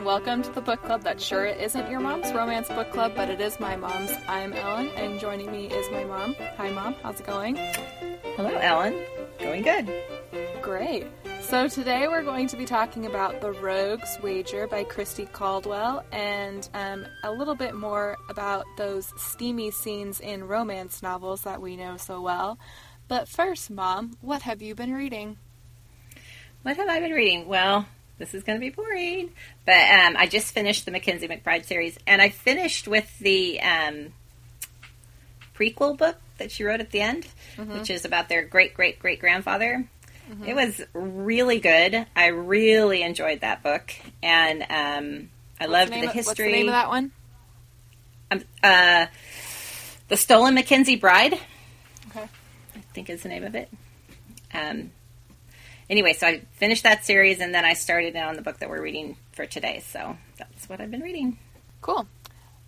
and welcome to the book club that sure isn't your mom's romance book club, but it is my mom's. I'm Ellen, and joining me is my mom. Hi, mom. How's it going? Hello, Ellen. Going good. Great. So today we're going to be talking about The Rogue's Wager by Christi Caldwell and um, a little bit more about those steamy scenes in romance novels that we know so well. But first, Mom, what have you been reading? What have I been reading? Well, this is going to be boring, but um, I just finished the Mackenzie McBride series, and I finished with the um, prequel book that she wrote at the end, mm-hmm. which is about their great great great grandfather. Mm-hmm. It was really good. I really enjoyed that book, and um, I what's loved the, the, history. What's the name of that one? Um, uh, the Stolen Mackenzie Bride. Okay, I think is the name of it. Um, anyway, so I finished that series and then I started on the book that we're reading for today. So that's what I've been reading. Cool.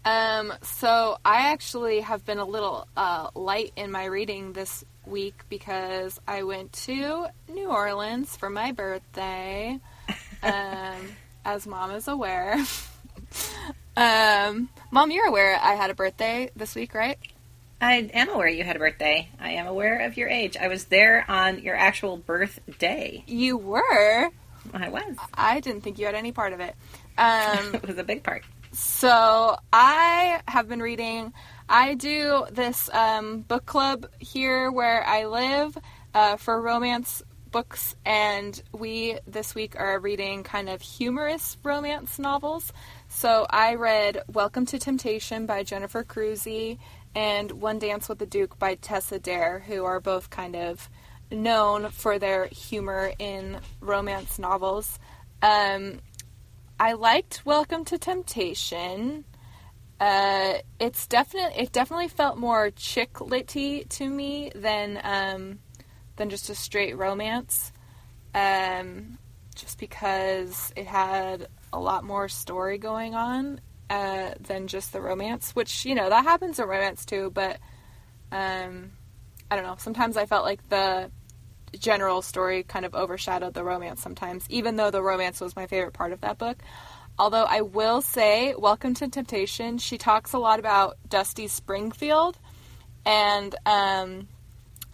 Um, so I actually have been a little uh, light in my reading this week because I went to New Orleans for my birthday. Um, as mom is aware. um, mom, you're aware I had a birthday this week, right? I am aware you had a birthday. I am aware of your age. I was there on your actual birthday. You were? I was. I didn't think you had any part of it. Um, it was a big part. So I have been reading. I do this um, book club here where I live uh, for romance books, and we this week are reading kind of humorous romance novels. So I read Welcome to Temptation by Jennifer Crusie and One Dance with the Duke by Tessa Dare, who are both kind of known for their humor in romance novels. Um, I liked Welcome to Temptation. Uh, it's definitely it definitely felt more chick litty to me than um, than just a straight romance. Um, just because it had a lot more story going on uh, than just the romance, which you know that happens in romance too. But um, I don't know. Sometimes I felt like the general story kind of overshadowed the romance sometimes, even though the romance was my favorite part of that book. Although I will say, Welcome to Temptation, she talks a lot about Dusty Springfield and um,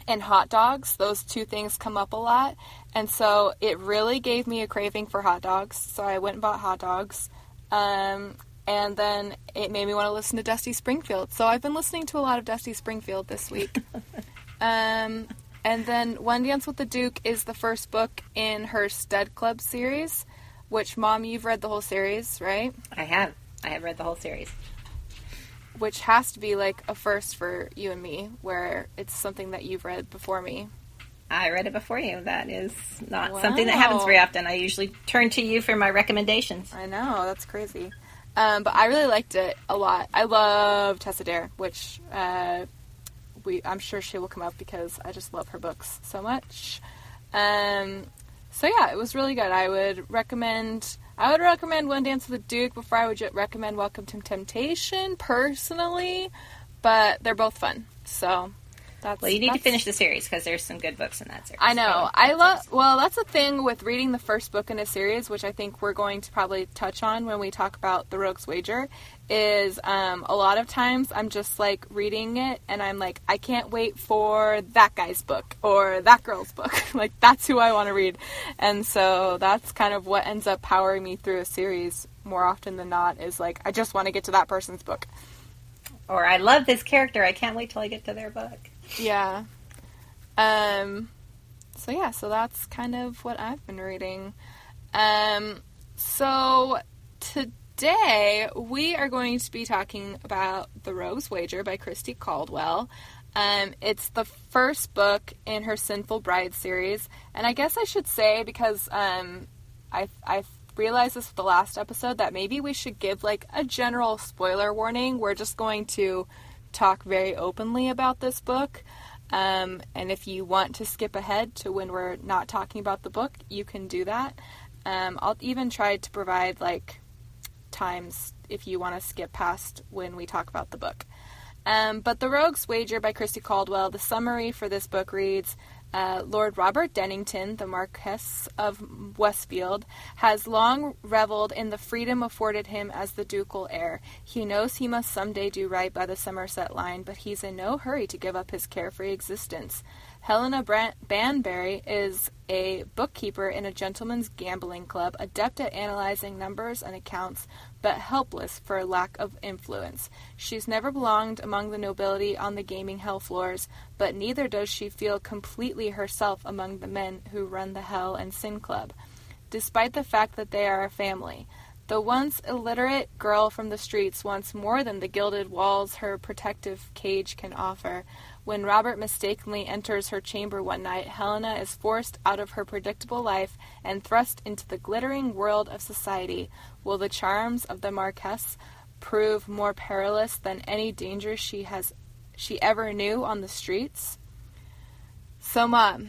and hot dogs. Those two things come up a lot, and so it really gave me a craving for hot dogs. So I went and bought hot dogs. Um, and then it made me want to listen to Dusty Springfield. So I've been listening to a lot of Dusty Springfield this week. um, and then One Dance with the Duke is the first book in her Stud Club series, which, Mom, you've read the whole series, right? I have. I have read the whole series. Which has to be like a first for you and me, where it's something that you've read before me. I read it before you. That is not wow. something that happens very often. I usually turn to you for my recommendations. I know, that's crazy. Um, but I really liked it a lot. I love Tessa Dare, which uh, we I'm sure she will come up because I just love her books so much. Um, so yeah, it was really good. I would recommend. I would recommend One Dance with the Duke before I would recommend Welcome to Temptation personally, but they're both fun. So that's, well, you need to finish the series because there's some good books in that series. I know. I love. Well, that's the thing with reading the first book in a series, which I think we're going to probably touch on when we talk about the Rogue's Wager. Is um, a lot of times I'm just like reading it and I'm like, I can't wait for that guy's book or that girl's book. like that's who I want to read, and so that's kind of what ends up powering me through a series more often than not. Is like I just want to get to that person's book. Or I love this character. I can't wait till I get to their book. Yeah. Um so yeah, so that's kind of what I've been reading. Um so today we are going to be talking about The Rogue's Wager by Christi Caldwell. Um, it's the first book in her Sinful Bride series, and I guess I should say because um, I I realized this with the last episode that maybe we should give like a general spoiler warning. We're just going to talk very openly about this book. Um, and if you want to skip ahead to when we're not talking about the book, you can do that. Um, I'll even try to provide like times if you want to skip past when we talk about the book. Um, but The Rogue's Wager by Christi Caldwell, the summary for this book reads Uh, Lord Robert Dennington, the Marquess of Westfield, has long reveled in the freedom afforded him as the ducal heir. He knows he must some day do right by the Somerset line, but he's in no hurry to give up his carefree existence. Helena Banbury is a bookkeeper in a gentleman's gambling club, adept at analyzing numbers and accounts, but helpless for lack of influence. She's never belonged among the nobility on the gaming hell floors, but neither does she feel completely herself among the men who run the Hell and Sin Club, despite the fact that they are a family. The once illiterate girl from the streets wants more than the gilded walls her protective cage can offer. When Robert mistakenly enters her chamber one night, Helena is forced out of her predictable life and thrust into the glittering world of society. Will the charms of the Marquess prove more perilous than any danger she has she ever knew on the streets? So, Mom,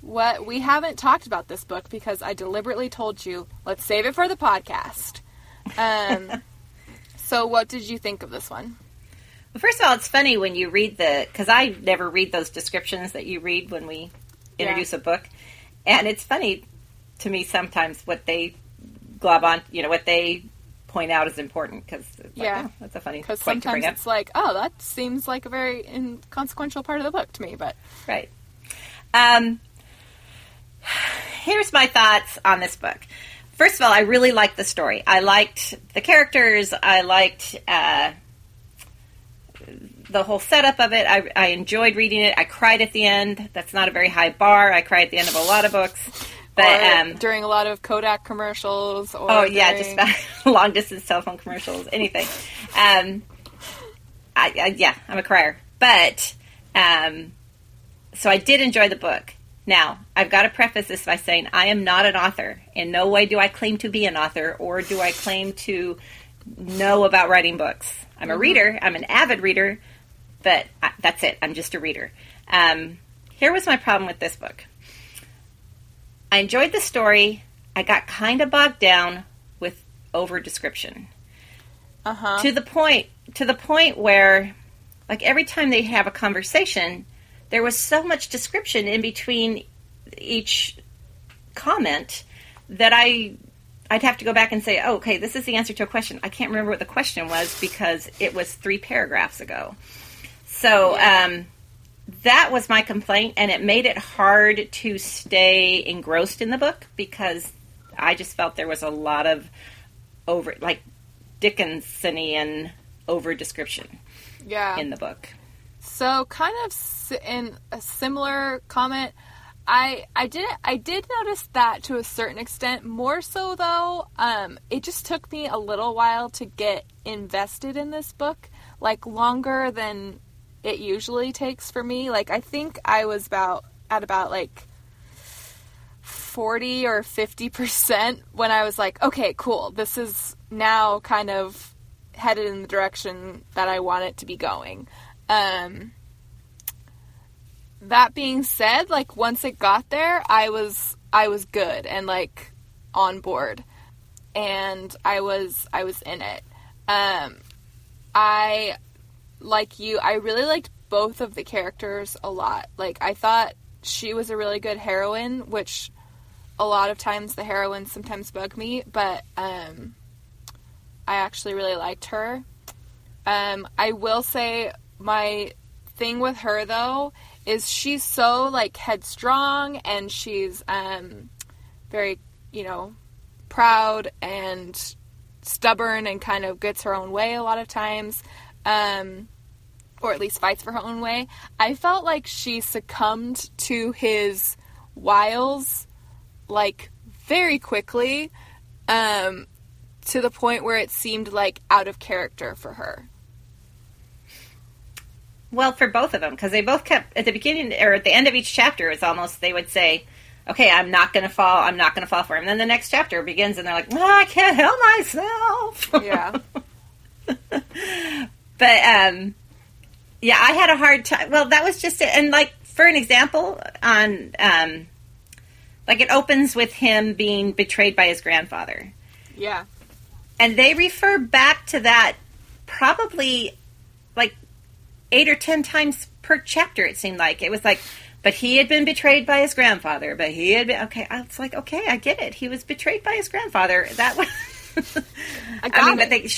what we haven't talked about this book because I deliberately told you let's save it for the podcast. Um, so, what did you think of this one? Well, first of all, it's funny when you read the because I never read those descriptions that you read when we introduce yeah. a book, and it's funny to me sometimes what they glob on, you know, what they point out is important because yeah, like, oh, that's a funny because sometimes it's like, oh, that seems like a very inconsequential part of the book to me, but right. Um, here's my thoughts on this book. First of all, I really liked the story. I liked the characters. I liked. Uh, the whole setup of it. I, I enjoyed reading it. I cried at the end. That's not a very high bar. I cry at the end of a lot of books. But um, during a lot of Kodak commercials, or oh yeah, during... just long distance telephone commercials, anything. Um, I, I, yeah, I'm a crier. But um, so I did enjoy the book. Now, I've got to preface this by saying I am not an author. In no way do I claim to be an author or do I claim to know about writing books. I'm a mm-hmm. reader, I'm an avid reader, but I, that's it. I'm just a reader. Um, here was my problem with this book. I enjoyed the story. I got kind of bogged down with over description. Uh-huh. To the point to the point where like every time they have a conversation, there was so much description in between each comment that I I'd have to go back and say, oh, okay, this is the answer to a question. I can't remember what the question was because it was three paragraphs ago. So um, that was my complaint, and it made it hard to stay engrossed in the book because I just felt there was a lot of over, like Dickensian over description. Yeah. In the book. So, kind of in a similar comment, I I did I did notice that to a certain extent. More so though, um, it just took me a little while to get invested in this book, like longer than it usually takes for me. Like I think I was about at about like 40 or 50% when I was like, okay, cool. This is now kind of headed in the direction that I want it to be going. Um, that being said, like once it got there, I was I was good and like on board. And I was I was in it. Um I like you, I really liked both of the characters a lot. Like, I thought she was a really good heroine, which a lot of times the heroines sometimes bug me, but um, I actually really liked her. Um, I will say my thing with her though is she's so like headstrong and she's um, very you know proud and stubborn and kind of gets her own way a lot of times um, or at least fights for her own way. I felt like she succumbed to his wiles like very quickly um, to the point where it seemed like out of character for her. Well, for both of them, because they both kept at the beginning or at the end of each chapter, it's almost they would say, "Okay, I'm not going to fall. I'm not going to fall for him." And then the next chapter begins, and they're like, oh, "I can't help myself." Yeah. But um, yeah, I had a hard time. Well, that was just it. And like for an example, on um, like it opens with him being betrayed by his grandfather. Yeah. And they refer back to that probably like eight or ten times per chapter. It seemed like it was like but he had been betrayed by his grandfather. But he had been okay. I was like, okay, I get it. He was betrayed by his grandfather. That was. I I, mean, it. but they,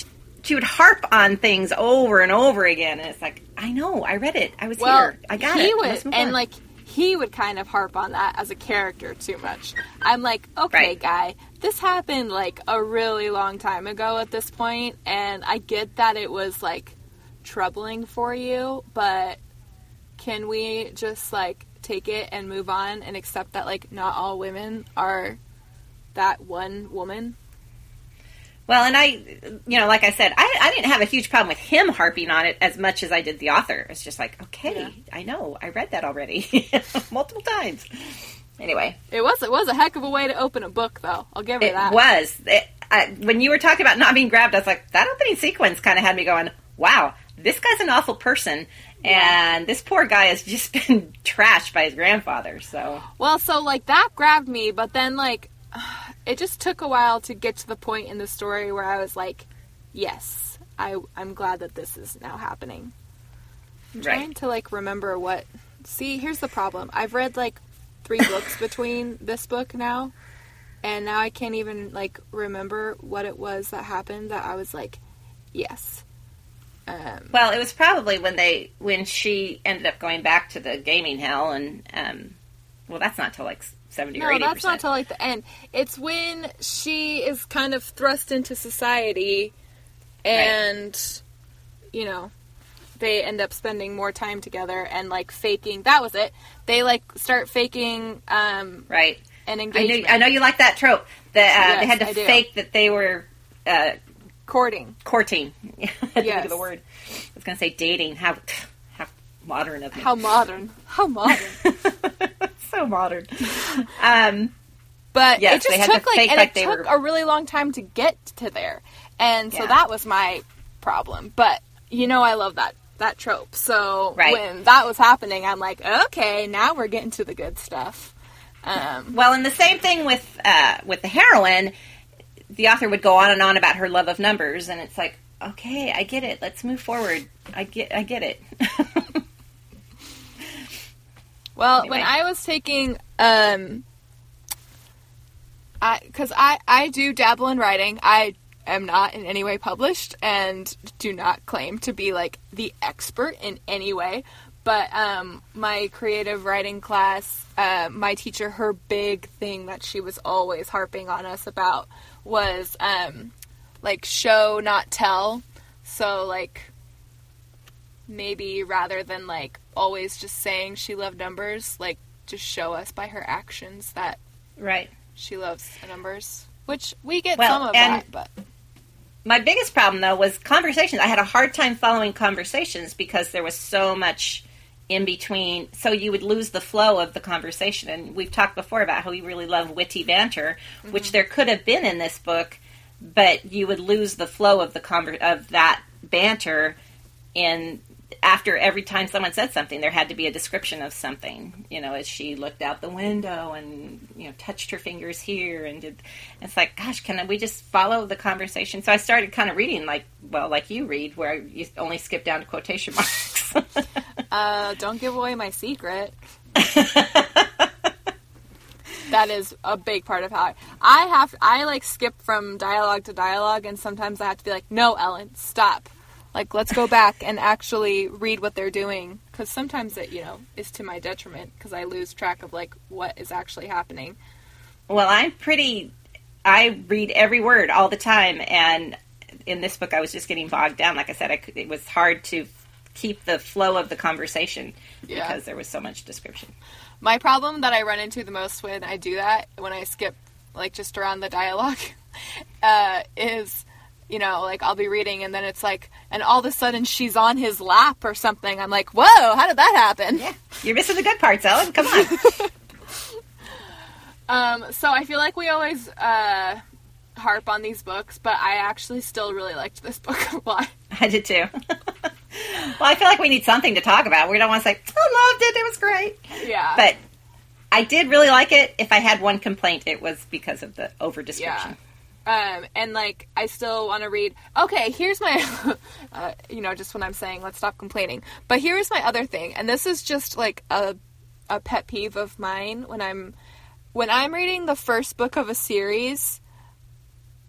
she, would harp on things over and over again, and it's like, I know, I read it, I was well, here, I got he it. would, and on. like he would kind of harp on that as a character too much. I'm like, okay, Right. guy, this happened like a really long time ago at this point, and I get that it was like troubling for you, but can we just like take it and move on and accept that like not all women are that one woman? Well, and I, you know, like I said, I, I didn't have a huge problem with him harping on it as much as I did the author. It's just like, okay, Yeah. I know, I read that already multiple times. Anyway, It was it was a heck of a way to open a book, though. I'll give her it that. was it, I, when you were talking about not being grabbed. I was like, that opening sequence kind of had me going, wow, this guy's an awful person, and this poor guy has just been trashed by his grandfather. So Well, so like that grabbed me, but then like it just took a while to get to the point in the story where I was like, yes, I I'm glad that this is now happening. I'm Right. trying to like remember what. See, here's the problem. I've read like three books between this book now, and now I can't even like remember what it was that happened that I was like, yes. Um, Well, it was probably when they when she ended up going back to the gaming hell, and um, well, that's not till like seventy or No, eighty that's not till like the end. It's when she is kind of thrust into society, and you know, they end up spending more time together and like faking. That was it. They like start faking um, Right. an I engagement, know. I know you like that trope. That uh, they had to I do. fake that they were uh, courting. courting. I think of the word. I was going to say dating. How modern of me. How modern? How modern? so modern. Um, But Yes, it they just had to took like, and like it took were- a really long time to get to there, and so Yeah. that was my problem. But you know, I love that that trope. So Right. when that was happening, I'm like, okay, now we're getting to the good stuff. Um, well, and the same thing with uh, with the heroine. The author would go on and on about her love of numbers, and it's like, okay, I get it. Let's move forward. I get, I get it. Well, Anyway. when I was taking, um, I because I I do dabble in writing. I am not in any way published and do not claim to be like the expert in any way. But um, my creative writing class, uh, my teacher, her big thing that she was always harping on us about was um, like show, not tell. So like maybe rather than like always just saying she loved numbers, like just show us by her actions that right. she loves numbers. Which we get Well, some of and- that, but My biggest problem though was conversations. I had a hard time following conversations because there was so much in between. So you would lose the flow of the conversation. And we've talked before about how we really love witty banter, mm-hmm. which there could have been in this book, but you would lose the flow of the conver- of that banter in after every time someone said something there had to be a description of something you know as she looked out the window and you know touched her fingers here and did it's like gosh can we just follow the conversation so i started kind of reading like well like you read where you only skip down to quotation marks uh, don't give away my secret. that is a big part of how I, I have. I like skip from dialogue to dialogue, and sometimes I have to be like, "No, Ellen, stop." Like, let's go back and actually read what they're doing, because sometimes it, you know, is to my detriment because I lose track of like what is actually happening. Well, I'm pretty. I read every word all the time, and in this book, I was just getting bogged down. Like I said, I it was hard to keep the flow of the conversation Yeah. because there was so much description. My problem that I run into the most when I do that, when I skip like just around the dialogue, uh, is you know like I'll be reading and then it's like, and all of a sudden she's on his lap or something. I'm like, whoa, how did that happen? Yeah, you're missing the good parts, Ellen. Come on. Um, so I feel like we always uh, harp on these books, but I actually still really liked this book a lot. I did too. well, I feel like we need something to talk about. We don't want to say, "I loved it; it was great," Yeah, but I did really like it. If I had one complaint, it was because of the over description. Um, and like, I still want to read. Okay, here's my, uh, you know, just when I'm saying let's stop complaining. But here's my other thing, and this is just like a a pet peeve of mine when I'm when I'm reading the first book of a series,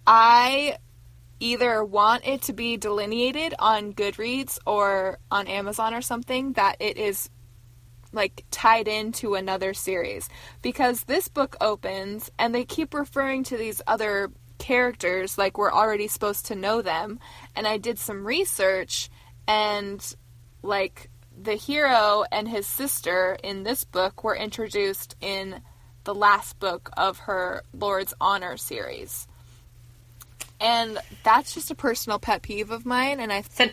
I either want it to be delineated on Goodreads or on Amazon or something that it is like tied into another series because this book opens and they keep referring to these other characters like we're already supposed to know them and I did some research and like the hero and his sister in this book were introduced in the last book of her Lord's Honor series. And that's just a personal pet peeve of mine and I So,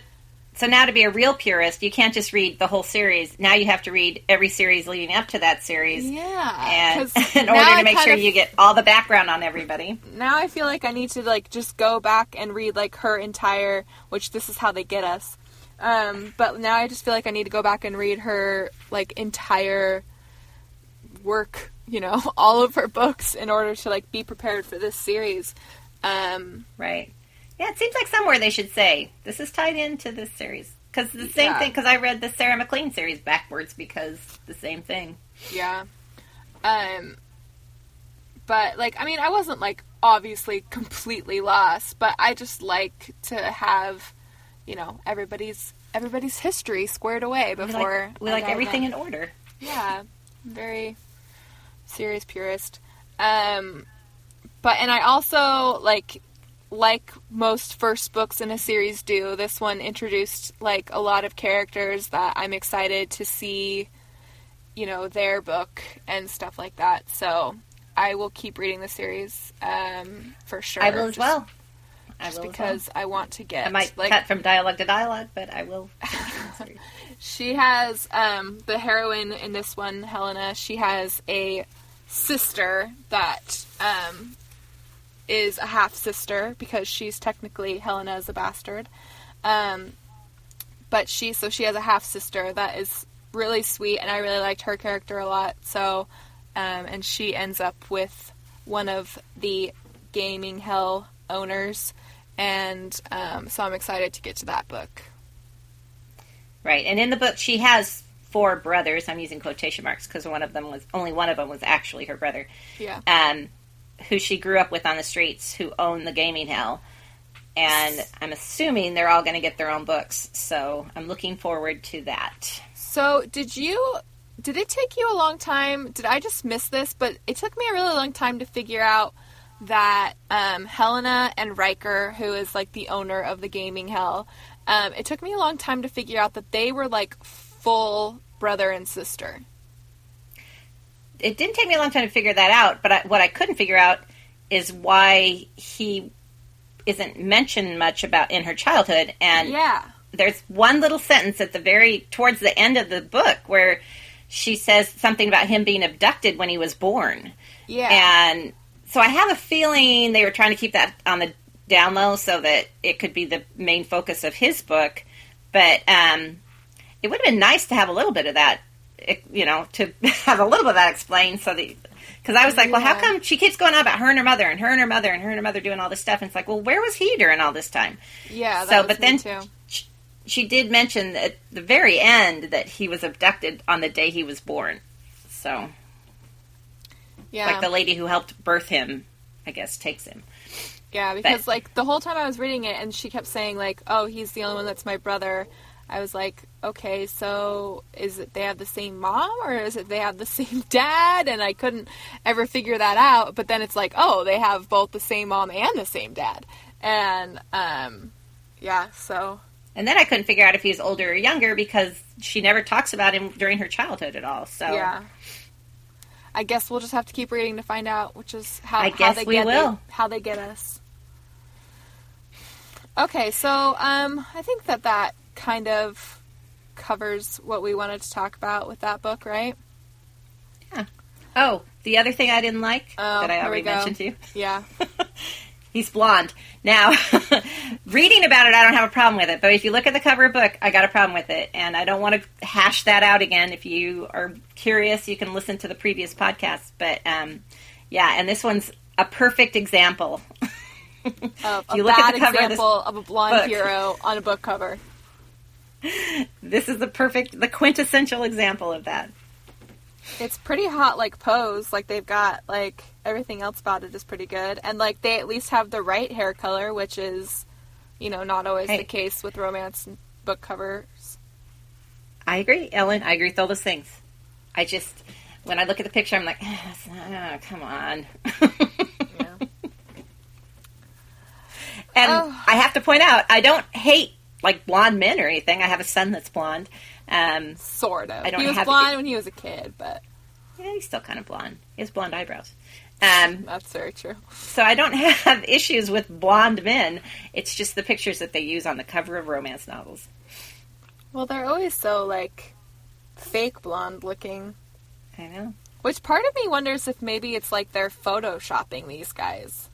so now to be a real purist, you can't just read the whole series. Now you have to read every series leading up to that series. yeah, And in order to make sure of- you get all the background on everybody. now I feel like I need to like just go back and read like her entire which this is how they get us. Um, but now I just feel like I need to go back and read her like entire work, you know, all of her books in order to like be prepared for this series. Um, Right. Yeah, it seems like somewhere they should say this is tied into this series because the same Yeah. thing. Because I read the Sarah MacLean series backwards because the same thing. yeah. Um, but like I mean I wasn't like obviously completely lost, but I just like to have you know everybody's everybody's history squared away We before like, we like everything in. in order. Yeah, very serious purist. Um, but and I also like like most first books in a series do. This one introduced like a lot of characters that I'm excited to see, you know, their book and stuff like that. So I will keep reading the series um, for sure. I will as well. I Just as because I want to get. I might like cut from dialogue to dialogue, but I will. finish the series. She has um, the heroine in this one, Helena. She has a sister that um, is a half sister because she's technically Helena is a bastard. Um, but she so she has a half sister that is really sweet, and I really liked her character a lot. So, um, and she ends up with one of the gaming hell owners, and um, so I'm excited to get to that book. Right, and in the book, she has four brothers. I'm using quotation marks because one of them was only one of them was actually her brother, Yeah. um, who she grew up with on the streets, who own the gaming hell. And I'm assuming they're all going to get their own books, so I'm looking forward to that. So, did you did it take you a long time? Did I just miss this? But it took me a really long time to figure out that um, Helena and Ryker, who is like the owner of the gaming hell, um, it took me a long time to figure out that they were like full brother and sister. It didn't take me a long time to figure that out, but I, what I couldn't figure out is why he isn't mentioned much about in her childhood. And yeah, there's one little sentence at the very towards the end of the book where she says something about him being abducted when he was born. yeah, And so I have a feeling they were trying to keep that on the down low so that it could be the main focus of his book. But um, it would have been nice to have a little bit of that, you know, to have a little bit of that explained. So that because I was like, well, how come she keeps going on about her and her mother and her and her mother and her and her mother doing all this stuff? And it's like, well, where was he during all this time? yeah. So, but then she, she did mention at the very end that he was abducted on the day he was born. So, Yeah, like the lady who helped birth him, I guess, takes him. Yeah, because like the whole time I was reading it and she kept saying like, "Oh, he's the only one that's my brother." I was like, "Okay, so is it they have the same mom or is it they have the same dad?" And I couldn't ever figure that out. But then it's like, "Oh, they have both the same mom and the same dad." And um yeah, so And then I couldn't figure out if he's older or younger because she never talks about him during her childhood at all. So yeah. I guess we'll just have to keep reading to find out, which is how, I how guess they we get will. how they get us. Okay, so um, I think that that kind of covers what we wanted to talk about with that book, right? Yeah. Oh, the other thing I didn't like Oh, that I already mentioned to you. Yeah. He's blonde. Now, reading about it, I don't have a problem with it. But if you look at the cover of the book, I got a problem with it. And I don't want to hash that out again. If you are curious, you can listen to the previous podcast. But um, yeah, and this one's a perfect example. A bad the cover of example of, a blonde book. hero on a book cover. This is the perfect, the quintessential example of that. it's pretty hot like pose like they've got like everything else about it is pretty good and like they at least have the right hair color which is you know not always Hey. the case with romance book covers I agree, Ellen. I agree with all those things. I just, when I look at the picture, I'm like, "Ah, oh, come on. yeah And Oh. I have to point out, I don't hate like blonde men or anything. I have a son that's blonde. Um, sort of I don't he was have- blonde when he was a kid but yeah, he's still kind of blonde. He has blonde eyebrows. Um, that's very true so I don't have issues with blonde men. It's just the pictures that they use on the cover of romance novels. well they're always so like fake blonde looking I know. which part of me wonders if maybe it's like they're photoshopping these guys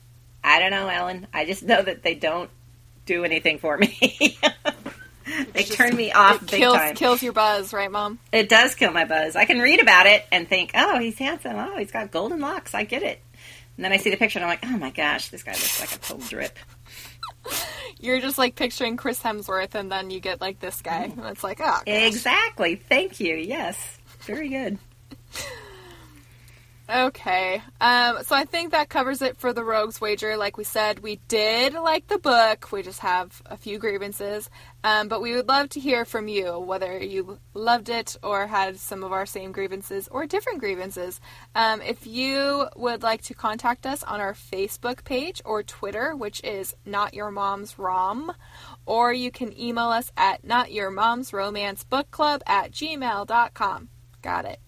I don't know, Ellen. I just know that they don't do anything for me. they just- turn me off it big kills time. kills your buzz right mom It does kill my buzz. I can read about it and think, oh, he's handsome. Oh, he's got golden locks. I get it. And then I see the picture and I'm like, oh my gosh, this guy looks like a total drip. You're just like picturing Chris Hemsworth, and then you get like this guy, mm. and it's like, oh, gosh. Exactly. Thank you. Yes. Very good. Okay. Um, so I think that covers it for the Rogues Wager. Like we said, we did like the book. We just have a few grievances, um, but we would love to hear from you, whether you loved it or had some of our same grievances or different grievances. Um, if you would like to contact us on our Facebook page or Twitter, which is Not Your Mom's Rom, or you can email us at Not Your Mom's Romance Book Club at gmail.com. Got it.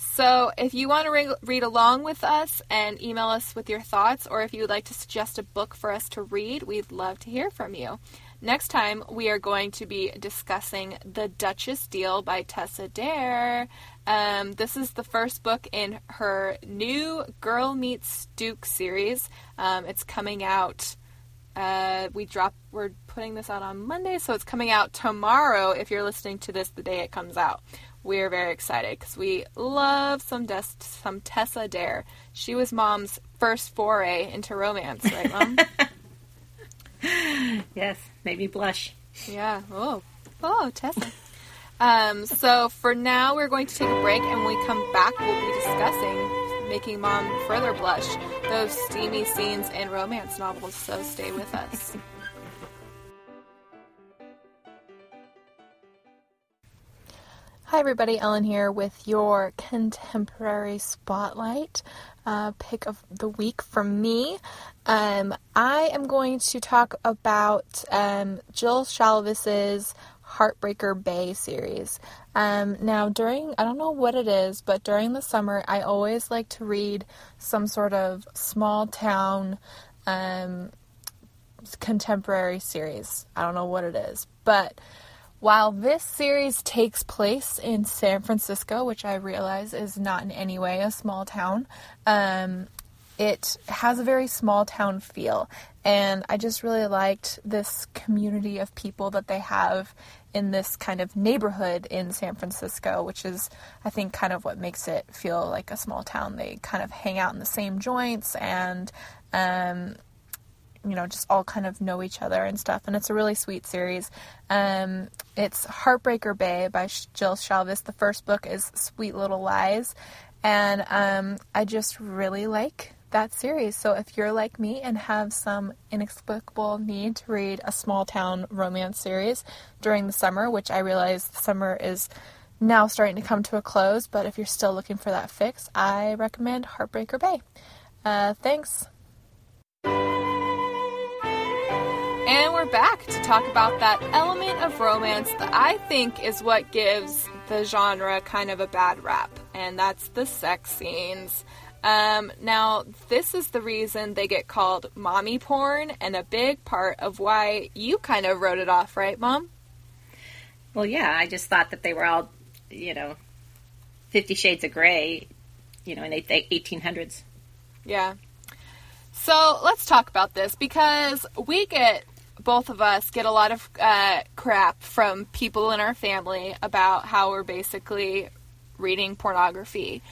So, if you want to re- read along with us and email us with your thoughts, or if you would like to suggest a book for us to read, we'd love to hear from you. Next time, we are going to be discussing The Duchess Deal by Tessa Dare. Um, this is the first book in her new Girl Meets Duke series. Um, it's coming out. Uh, we drop. We're putting this out on Monday, so it's coming out tomorrow. If you're listening to this the day it comes out, we're very excited because we love some Des- some Tessa Dare. She was Mom's first foray into romance, right, Mom? Yes. Made me blush. yeah. Oh, oh, Tessa. Um, so for now, we're going to take a break, and when we come back, we'll be discussing making Mom further blush those steamy scenes in romance novels. So stay with us. Hi, everybody. Ellen here with your contemporary spotlight uh, pick of the week from me. Um, I am going to talk about um, Jill Shalvis's Heartbreaker Bay series. Um, now, during, I don't know what it is, but during the summer, I always like to read some sort of small town um, contemporary series. I don't know what it is, but while this series takes place in San Francisco, which I realize is not in any way a small town, um, it has a very small town feel. And I just really liked this community of people that they have in this kind of neighborhood in San Francisco, which is, I think, kind of what makes it feel like a small town. They kind of hang out in the same joints and, um, you know, just all kind of know each other and stuff. And it's a really sweet series. Um, it's Heartbreaker Bay by Jill Shalvis. The first book is Sweet Little Lies. And um, I just really like that series. So if you're like me and have some inexplicable need to read a small town romance series during the summer, which I realize the summer is now starting to come to a close, but if you're still looking for that fix, I recommend Heartbreaker Bay. Uh, thanks. And we're back to talk about that element of romance that I think is what gives the genre kind of a bad rap, and that's the sex scenes. Um, now, this is the reason they get called mommy porn, and a big part of why you kind of wrote it off, right, Mom? Well, yeah, I just thought that they were all, you know, Fifty Shades of Grey, you know, in the 1800s. Yeah. So let's talk about this because we get, both of us get a lot of uh, crap from people in our family about how we're basically reading pornography.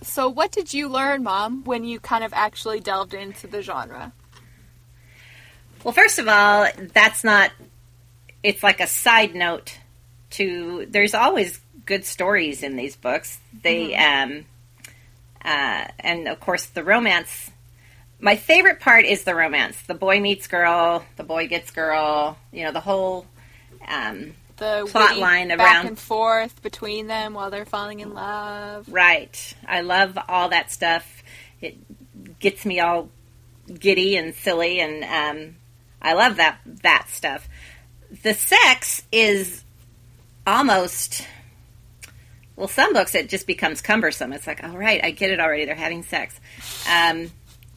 So, what did you learn, Mom, when you kind of actually delved into the genre? Well, first of all, that's not. It's like a side note to. There's always good stories in these books. They um, uh, and of course the romance. My favorite part is the romance. The boy meets girl, the boy gets girl. You know the whole um, The Plot line back around- and forth between them while they're falling in love. Right. I love all that stuff. It gets me all giddy and silly, and um, I love that that stuff. The sex is almost well. Some books it just becomes cumbersome. It's like, all right, I get it already. They're having sex. Um,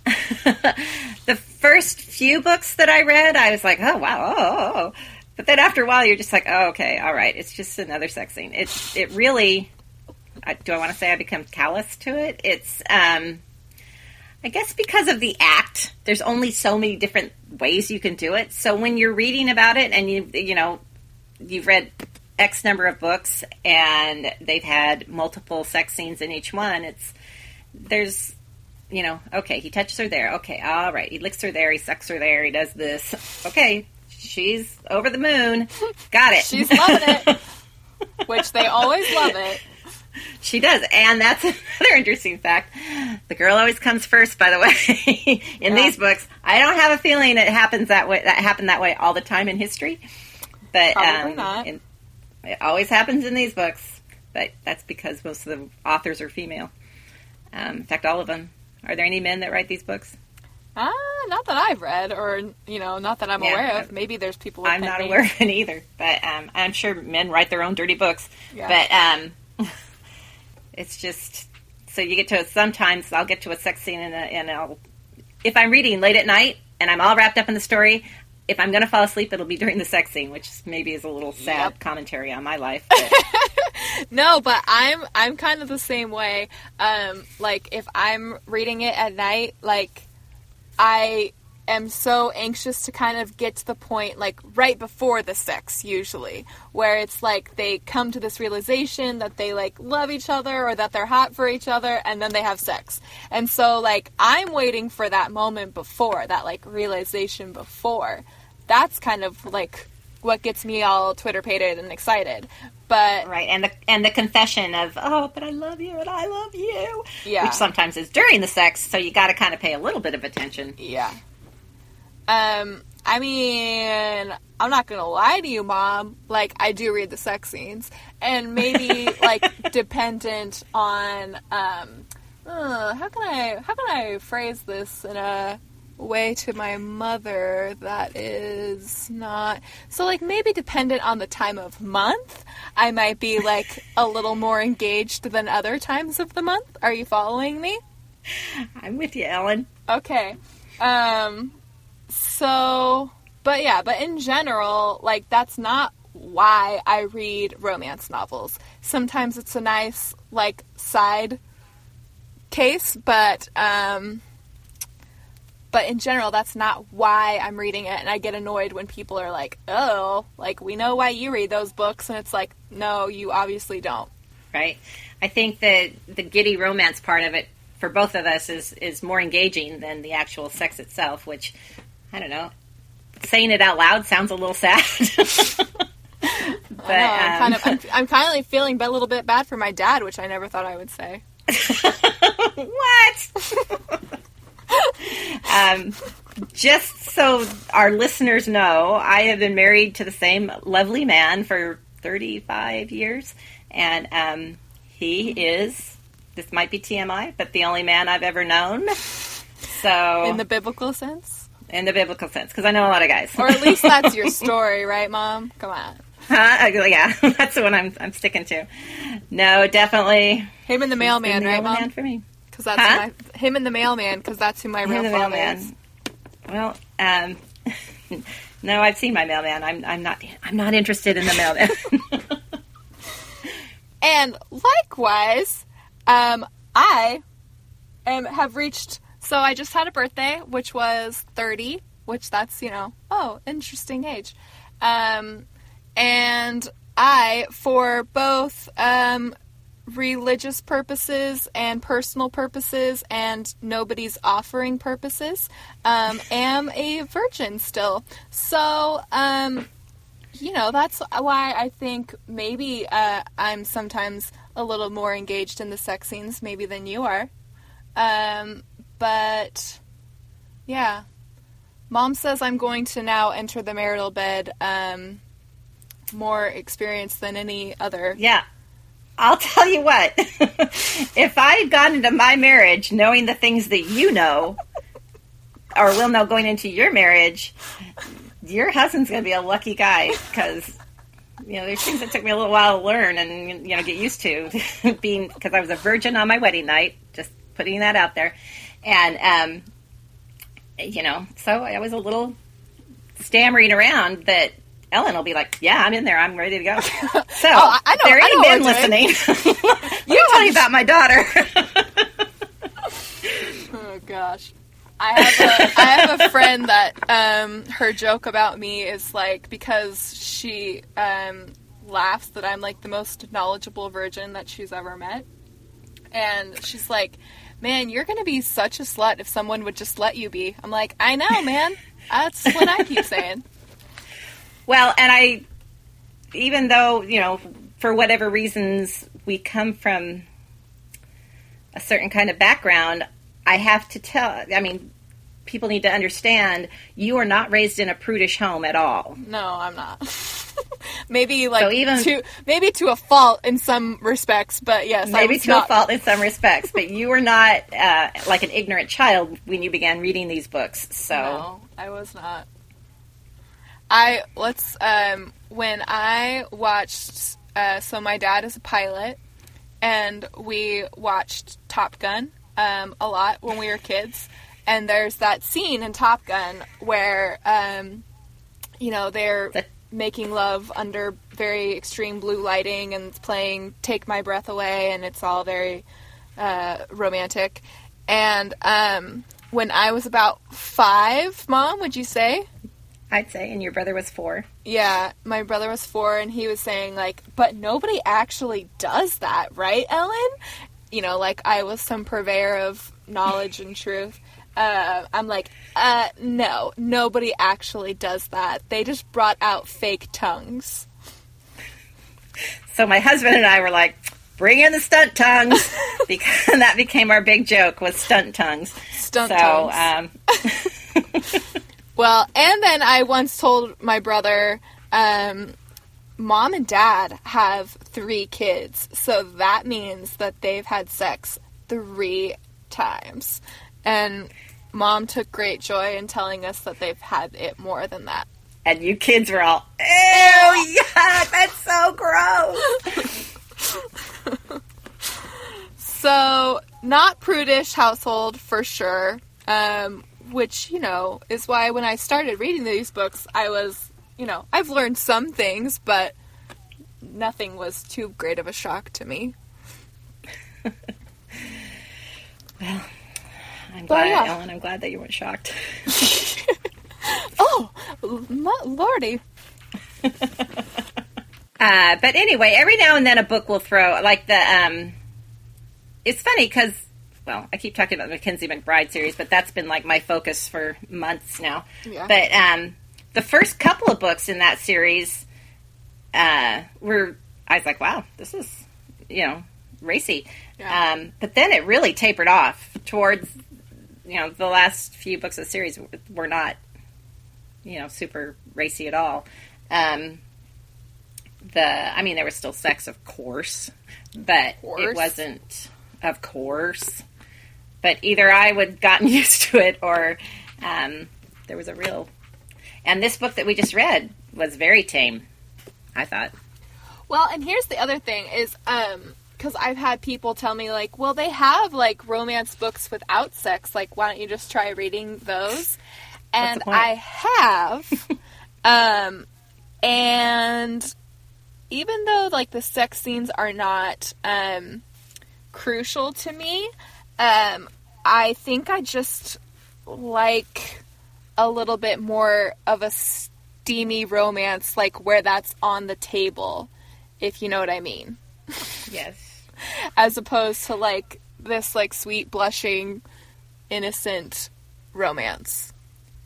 the first few books that I read, I was like, oh wow, oh, oh, oh. But then after a while, you're just like, oh, okay, all right. It's just another sex scene. It it really I, do I want to say I become callous to it? It's, um, I guess because of the act, there's only so many different ways you can do it. So when you're reading about it and you, you know, you've read X number of books and they've had multiple sex scenes in each one, it's, there's, you know, okay, he touches her there. Okay, all right. He licks her there. He sucks her there. He does this. Okay, she's over the moon. Got it. She's loving it, which they always love it. She does, and that's another interesting fact. The girl always comes first. By the way, in Yeah. these books, I don't have a feeling it happens that way. That happened that way all the time in history, but Probably um, not. in- it always happens in these books. But that's because most of the authors are female. Um, in fact, all of them. Are there any men that write these books? Ah, not that I've read, or you know, not that I'm Yeah, aware of. Maybe there's people. I'm not names. aware of any either, but um, I'm sure men write their own dirty books. Yeah. But um, it's just so you get to sometimes I'll get to a sex scene and, and I'll if I'm reading late at night and I'm all wrapped up in the story. If I'm going to fall asleep, it'll be during the sex scene, which maybe is a little sad Yep. commentary on my life. But, No, but I'm I'm kind of the same way. Um, like if I'm reading it at night, like I am so anxious to kind of get to the point like right before the sex usually where it's like they come to this realization that they like love each other or that they're hot for each other and then they have sex. And so like I'm waiting for that moment before, that like realization before. That's kind of like what gets me all Twitter pated and excited. But right, and the and the confession of oh, but I love you and I love you, Yeah. which sometimes is during the sex, so you got to kind of pay a little bit of attention. Yeah. Um, I mean, I'm not gonna lie to you, mom. Like, I do read the sex scenes, and maybe like dependent on um, uh, how can I how can I phrase this in a way to my mother that is not so like maybe dependent on the time of month i might be like a little more engaged than other times of the month are you following me I'm with you, Ellen. Okay. Um so but yeah, but in general, like that's not why I read romance novels. Sometimes it's a nice like side case, but um but in general that's not why I'm reading it and I get annoyed when people are like, "Oh, like we know why you read those books." And it's like, "No, you obviously don't." right? I think that the giddy romance part of it for both of us is is more engaging than the actual sex itself, which I don't know. Saying it out loud sounds a little sad. but I know, I'm kind um, of I'm, I'm kind of feeling a little bit bad for my dad, which I never thought I would say. what? um, just so our listeners know, I have been married to the same lovely man for 35 years, and um, he is. This might be TMI, but the only man I've ever known. So, in the biblical sense, in the biblical sense, because I know a lot of guys. or at least that's your story, right, Mom? Come on, Huh? Yeah, that's the one I'm, I'm sticking to. No, definitely. him and the mailman, the right, mailman Mom? for me. Because that's Huh? my, him and the mailman. Because that's who my real Him, father mailman. is. Well, um, no, I've seen my mailman. I'm, I'm not. I'm not interested in the mailman. And likewise, um, I am have reached. So I just had a birthday, which was thirty, which that's you know, oh, interesting age. Um, and I, for both um, religious purposes and personal purposes and nobody's offering purposes, um, am a virgin still. So um, you know, that's why I think maybe uh, I'm sometimes a little more engaged in the sex scenes, maybe than you are. Um, but yeah, mom says I'm going to now enter the marital bed um, more experienced than any other. Yeah. I'll tell you what. if I had gone into my marriage knowing the things that you know, or will know going into your marriage, your husband's going to be a lucky guy because you know there's things that took me a little while to learn and you know get used to being because I was a virgin on my wedding night. Just putting that out there, and um, you know, so I was a little stammering around that Ellen will be like, "Yeah, I'm in there. I'm ready to go." So Oh, I know- there I ain't know men what to listening. you tell me about my daughter. Oh gosh. I have a I have a friend that um her joke about me is like because she um laughs that I'm like the most knowledgeable virgin that she's ever met. And she's like, "Man, you're going to be such a slut if someone would just let you be." I'm like, "I know, man. That's what I keep saying." Well, and I, even though, you know, for whatever reasons we come from a certain kind of background, I have to tell, I mean, people need to understand you are not raised in a prudish home at all. No, I'm not. maybe like So even- to maybe to a fault in some respects, but yes, Maybe to not- a fault in some respects, but you were not uh, like an ignorant child when you began reading these books. So, No, I was not. I let's um when I watched uh so my dad is a pilot and we watched Top Gun um a lot when we were kids and there's that scene in Top Gun where um you know they're making love under very extreme blue lighting and it's playing Take My Breath Away and it's all very uh romantic and um when I was about 5 mom would you say I'd say, and your brother was four. yeah, my brother was four, and he was saying like, "But nobody actually does that, right, Ellen?" You know, like I was some purveyor of knowledge and truth. Uh, I'm like, uh, no, nobody actually does that. They just brought out fake tongues. So my husband and I were like, bring in the stunt tongues because that became our big joke was stunt tongues. Stunt so, tongues. um, Well, and then I once told my brother, um, mom and dad have three kids, so that means that they've had sex three times. And mom took great joy in telling us that they've had it more than that. and you kids were all, ew, yuck, that's so gross. So, not prudish household for sure. Um, which, you know, is why when I started reading these books, I was, you know, I've learned some things, but nothing was too great of a shock to me. I'm glad, yeah. Ellen, I'm glad that you weren't shocked. Oh, lordy. Uh, but anyway, every now and then a book will throw like the. Um, it's funny because well, I keep talking about the Mackenzie McBride series, but that's been like my focus for months now. Yeah. But um, the first couple of books in that series uh, were I was like, wow, this is you know racy. Yeah. Um, but then it really tapered off towards you know the last few books of the series were not you know super racy at all. Um, the I mean there was still sex of course, but Course. it wasn't of course. But either I would gotten used to it or um, there was a real and this book that we just read was very tame, I thought. Well, and here's the other thing is um cuz I've had people tell me like, "Well, they have like romance books without sex. Like, why don't you just try reading those?" And? I have um and even though like the sex scenes are not um crucial to me, um I think I just like a little bit more of a steamy romance like where that's on the table if you know what I mean Yes. As opposed to like this like sweet blushing innocent romance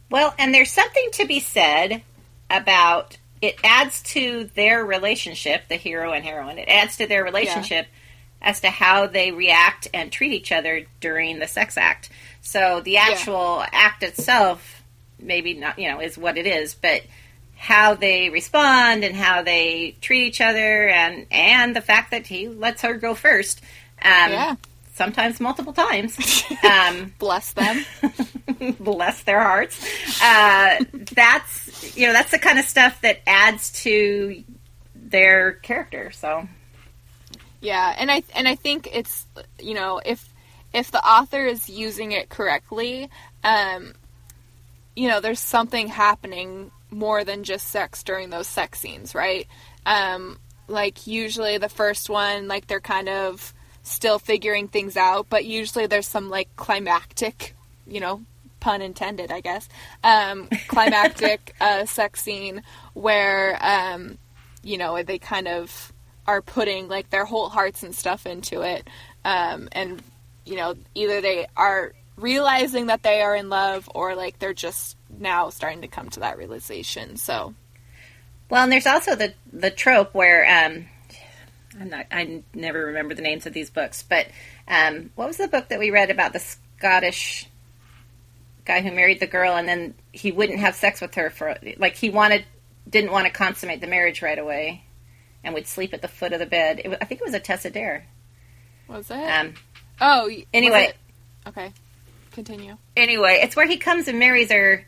Well, and there's something to be said about it adds to their relationship, the hero and heroine. It adds to their relationship as to how they react and treat each other during the sex act. So the actual act itself, maybe not, you know, is what it is, but how they respond and how they treat each other, and and the fact that he lets her go first. Um, Yeah. Sometimes multiple times. Um, Bless them. bless their hearts. Uh, that's you know that's the kind of stuff that adds to their character. So Yeah, and I and I think it's you know if if the author is using it correctly, um, you know, there's something happening more than just sex during those sex scenes, right? Um, like usually the first one, like they're kind of still figuring things out, but usually there's some like climactic, you know, pun intended, I guess, um, climactic uh, sex scene where um, you know they kind of are putting like their whole hearts and stuff into it um, and you know either they are realizing that they are in love or like they're just now starting to come to that realization so well, and there's also the the trope where um, I'm not I never remember the names of these books, but um, what was the book that we read about the Scottish guy who married the girl and then he wouldn't have sex with her for like he wanted didn't want to consummate the marriage right away and would sleep at the foot of the bed. Was, I think it was a Tessa Dare. was it Um, oh anyway. it- okay continue anyway, it's where he comes and marries her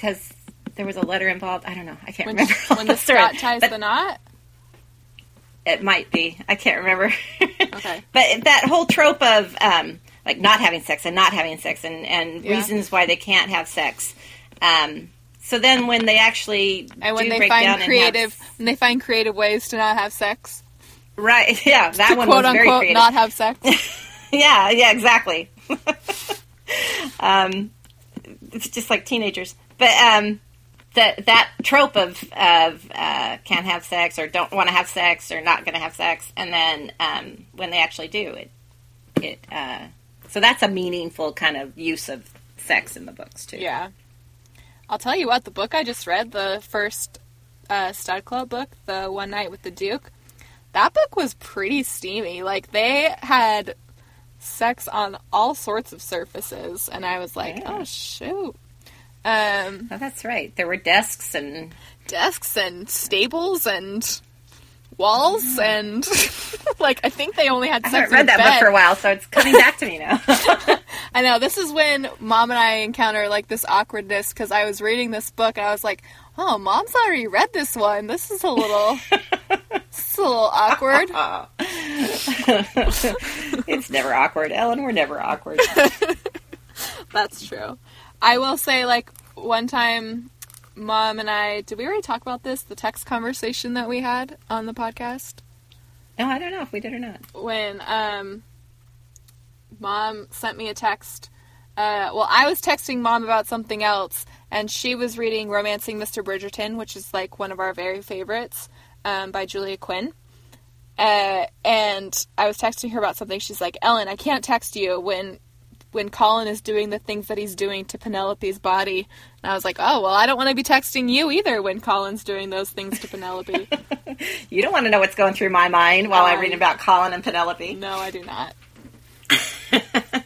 because there was a letter involved. I don't know. I can't when, remember. when the story, Scot ties but the knot It might be. I can't remember. Okay. But that whole trope of um, like not having sex and not having sex and, and Yeah. reasons why they can't have sex. Um, so then when they actually and when they break down find creative have, when they find creative ways to not have sex right? Yeah, that to one quote was very unquote creative. not have sex yeah, yeah, exactly. um, it's just like teenagers, but um, that that trope of of uh, can't have sex or don't want to have sex or not going to have sex, and then um, when they actually do it, it uh, so that's a meaningful kind of use of sex in the books too. Yeah. I'll tell you what, the book I just read, the first uh, Stud Club book, The One Night with the Duke, that book was pretty steamy. Like, they had sex on all sorts of surfaces, and I was like, Yeah. oh, shoot. Um, Oh, that's right. There were desks and desks and stables and walls and like I think they only had I haven't read that book for a while, so it's coming back to me now. I know this is when mom and I encounter like this awkwardness because I was reading this book and I was like, "Oh, mom's already read this one. This is a little, this is a little awkward." it's never awkward, Ellen. We're never awkward. That's true. I will say, like one time, mom and I did we already talk about this? The text conversation that we had on the podcast. No, I don't know if we did or not. when um, mom sent me a text. Uh, well, I was texting mom about something else, and she was reading *Romancing Mr. Bridgerton*, which is like one of our very favorites um, by Julia Quinn. Uh, and I was texting her about something. She's like, "Ellen, I can't text you when when Colin is doing the things that he's doing to Penelope's body." And I was like, "Oh, well, I don't want to be texting you either when Colin's doing those things to Penelope." You don't want to know what's going through my mind while I'm I- reading about Colin and Penelope. no, I do not.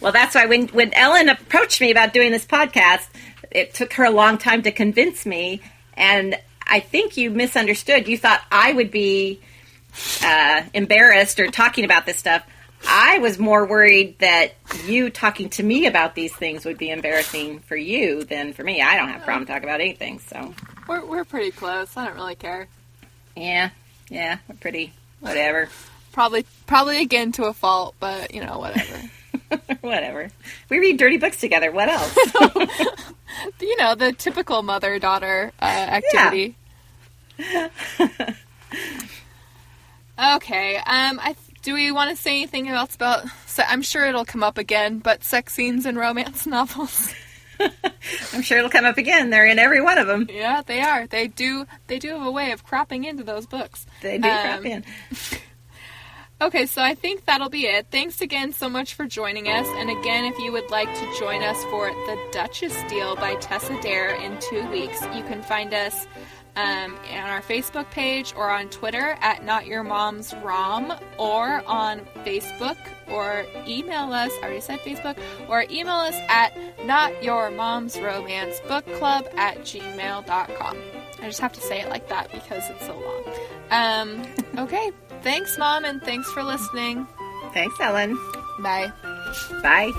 Well, that's why when when Ellen approached me about doing this podcast, it took her a long time to convince me, and I think you misunderstood. You thought I would be uh, embarrassed or talking about this stuff. I was more worried that you talking to me about these things would be embarrassing for you than for me. I don't have a problem talking about anything. So, We're we're pretty close. I don't really care. yeah, yeah, we're pretty whatever. Probably probably again to a fault, but you know whatever. whatever. We read dirty books together. What else? you know the typical mother daughter uh, activity. okay. Um. I do we want to say anything else about? So I'm sure it'll come up again, but sex scenes in romance novels. I'm sure it'll come up again. They're in every one of them. yeah, they are. They do. They do have a way of cropping into those books. They do Um, crap in. Okay, so I think that'll be it. Thanks again so much for joining us. And again, if you would like to join us for The Duchess Deal by Tessa Dare in two weeks, you can find us um, on our Facebook page or on Twitter at Not Your Mom's Rom or on Facebook or email us. I already said Facebook or email us at Not Your Mom's Romance Book Club at gmail.com. I just have to say it like that because it's so long. Um, okay. Thanks, Mom, and thanks for listening. Thanks, Ellen. Bye. Bye.